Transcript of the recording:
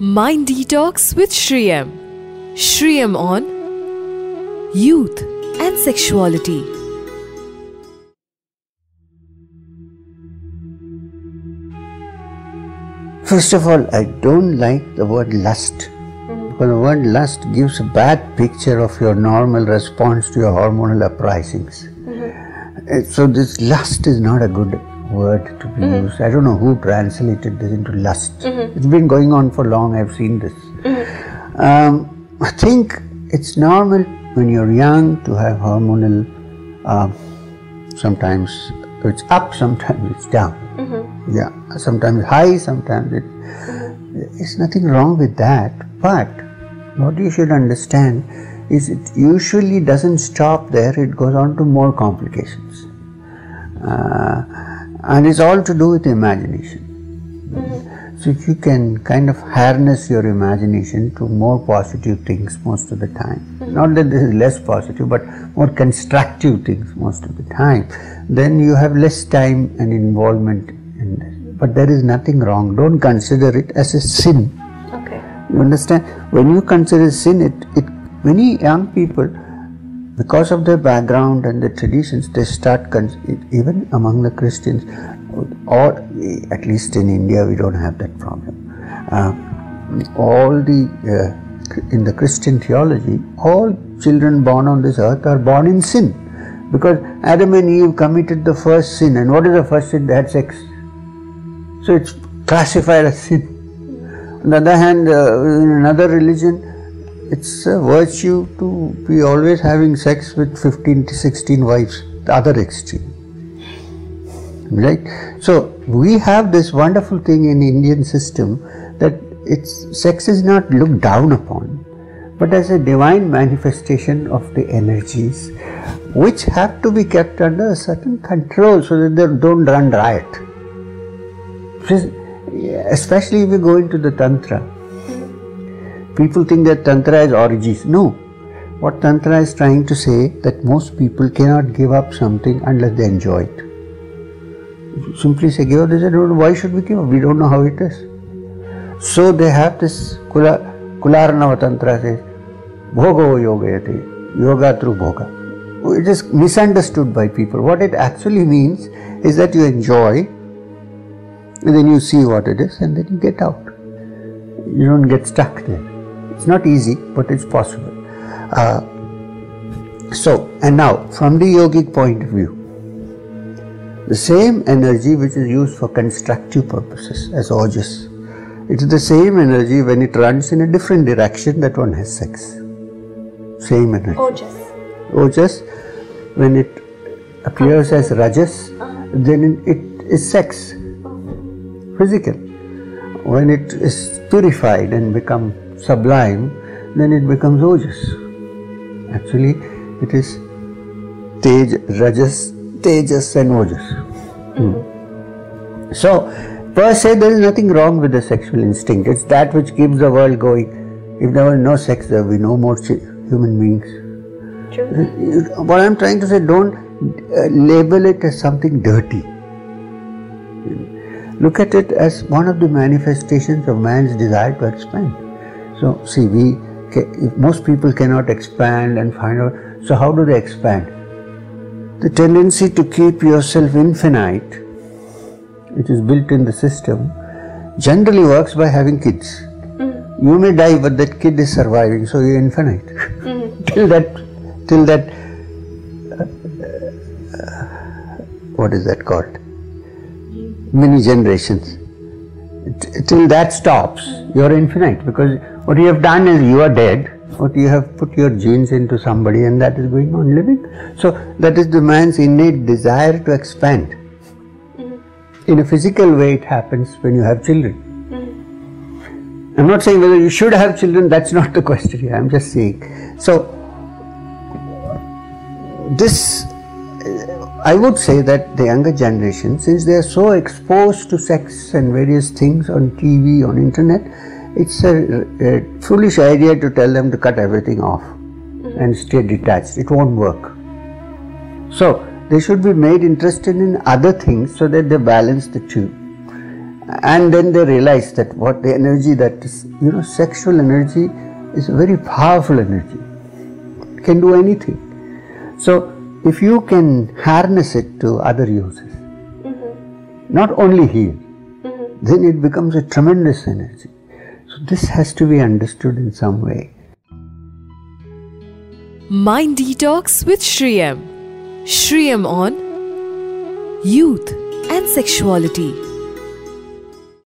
Mind Detox with Sri M. Shriyam on Youth and Sexuality. First of all, I don't like the word lust. Because the word lust gives a bad picture of your normal response to your hormonal uprisings. Uh, So this lust is not a good word to be used. I don't know who translated this into lust. It's been going on for long. I've seen this. Um, I think it's normal when you're young to have hormonal. Uh, sometimes it's up, sometimes it's down. Yeah, sometimes high, sometimes it. There's nothing wrong with that. But what you should understand is it usually doesn't stop there. It goes on to more complications, uh, and it's all to do with imagination. So if you can kind of harness your imagination to more positive things most of the time. Not that this is less positive, but more constructive things most of the time. Then you have less time and involvement in this. But there is nothing wrong. Don't consider it as a sin. Okay. You understand? When you consider sin, it, it many young people, because of their background and their traditions, they start cons- even among the Christians, or at least in India, we don't have that problem. Uh, all the uh, in the Christian theology, all children born on this earth are born in sin, because Adam and Eve committed the first sin, and what is the first sin? They had sex. So it's classified as sin. On the other hand, uh, in another religion, it's a virtue to be always having sex with 15 to 16 wives, the other extreme. Right? So, we have this wonderful thing in Indian system that it's, sex is not looked down upon, but as a divine manifestation of the energies which have to be kept under a certain control so that they don't run riot especially if you go into the tantra people think that tantra is orgies no. What tantra is trying to say that most people cannot give up something unless they enjoy it. Simply say give up they say "No, why should we give up? We don't know how it is. So they have this kula kularnava tantra says bhogo yogayate yoga through bhoga. Oh, it is misunderstood by people. What it actually means is that you enjoy and then you see what it is and then you get out. You don't get stuck there. It's not easy, but it's possible. Uh, so, and now from the yogic point of view, the same energy which is used for constructive purposes as ojas, it is the same energy when it runs in a different direction that one has sex. Same energy. Ojas. Ojas, when it appears as rajas, then it is sex, physical. When it is purified and become sublime, then it becomes ojas. Actually, it is tej, rajas, tejas, and ojas. Hmm. So, per se, there is nothing wrong with the sexual instinct. It's that which keeps the world going. If there were no sex, there would be no more human beings. True. What I'm trying to say, don't uh, label it as something dirty. Look at it as one of the manifestations of man's desire to expand. So, see, we most people cannot expand and find out. So, how do they expand? The tendency to keep yourself infinite, which is built in the system, generally works by having kids. Mm-hmm. You may die, but that kid is surviving, so you're infinite. Mm-hmm. till that, till that, uh, uh, what is that called? Many generations. T- Till that stops, mm-hmm. you're infinite because what you have done is you are dead. What you have put your genes into somebody, and that is going on living. So that is the man's innate desire to expand. Mm-hmm. In a physical way, it happens when you have children. Mm-hmm. I'm not saying whether you should have children, that's not the question here. I'm just saying. So, this, I would say that the younger generation, since they are so exposed to sex and various things on TV, on internet, it's a, a foolish idea to tell them to cut everything off and stay detached. It won't work. So, they should be made interested in other things so that they balance the two. and then they realize that what the energy that is, you know, sexual energy is a very powerful energy. It can do anything. So if you can harness it to other uses, mm-hmm. not only here, mm-hmm. then it becomes a tremendous energy. So this has to be understood in some way. Mind Detox with Sri M. Shriyam on Youth and Sexuality.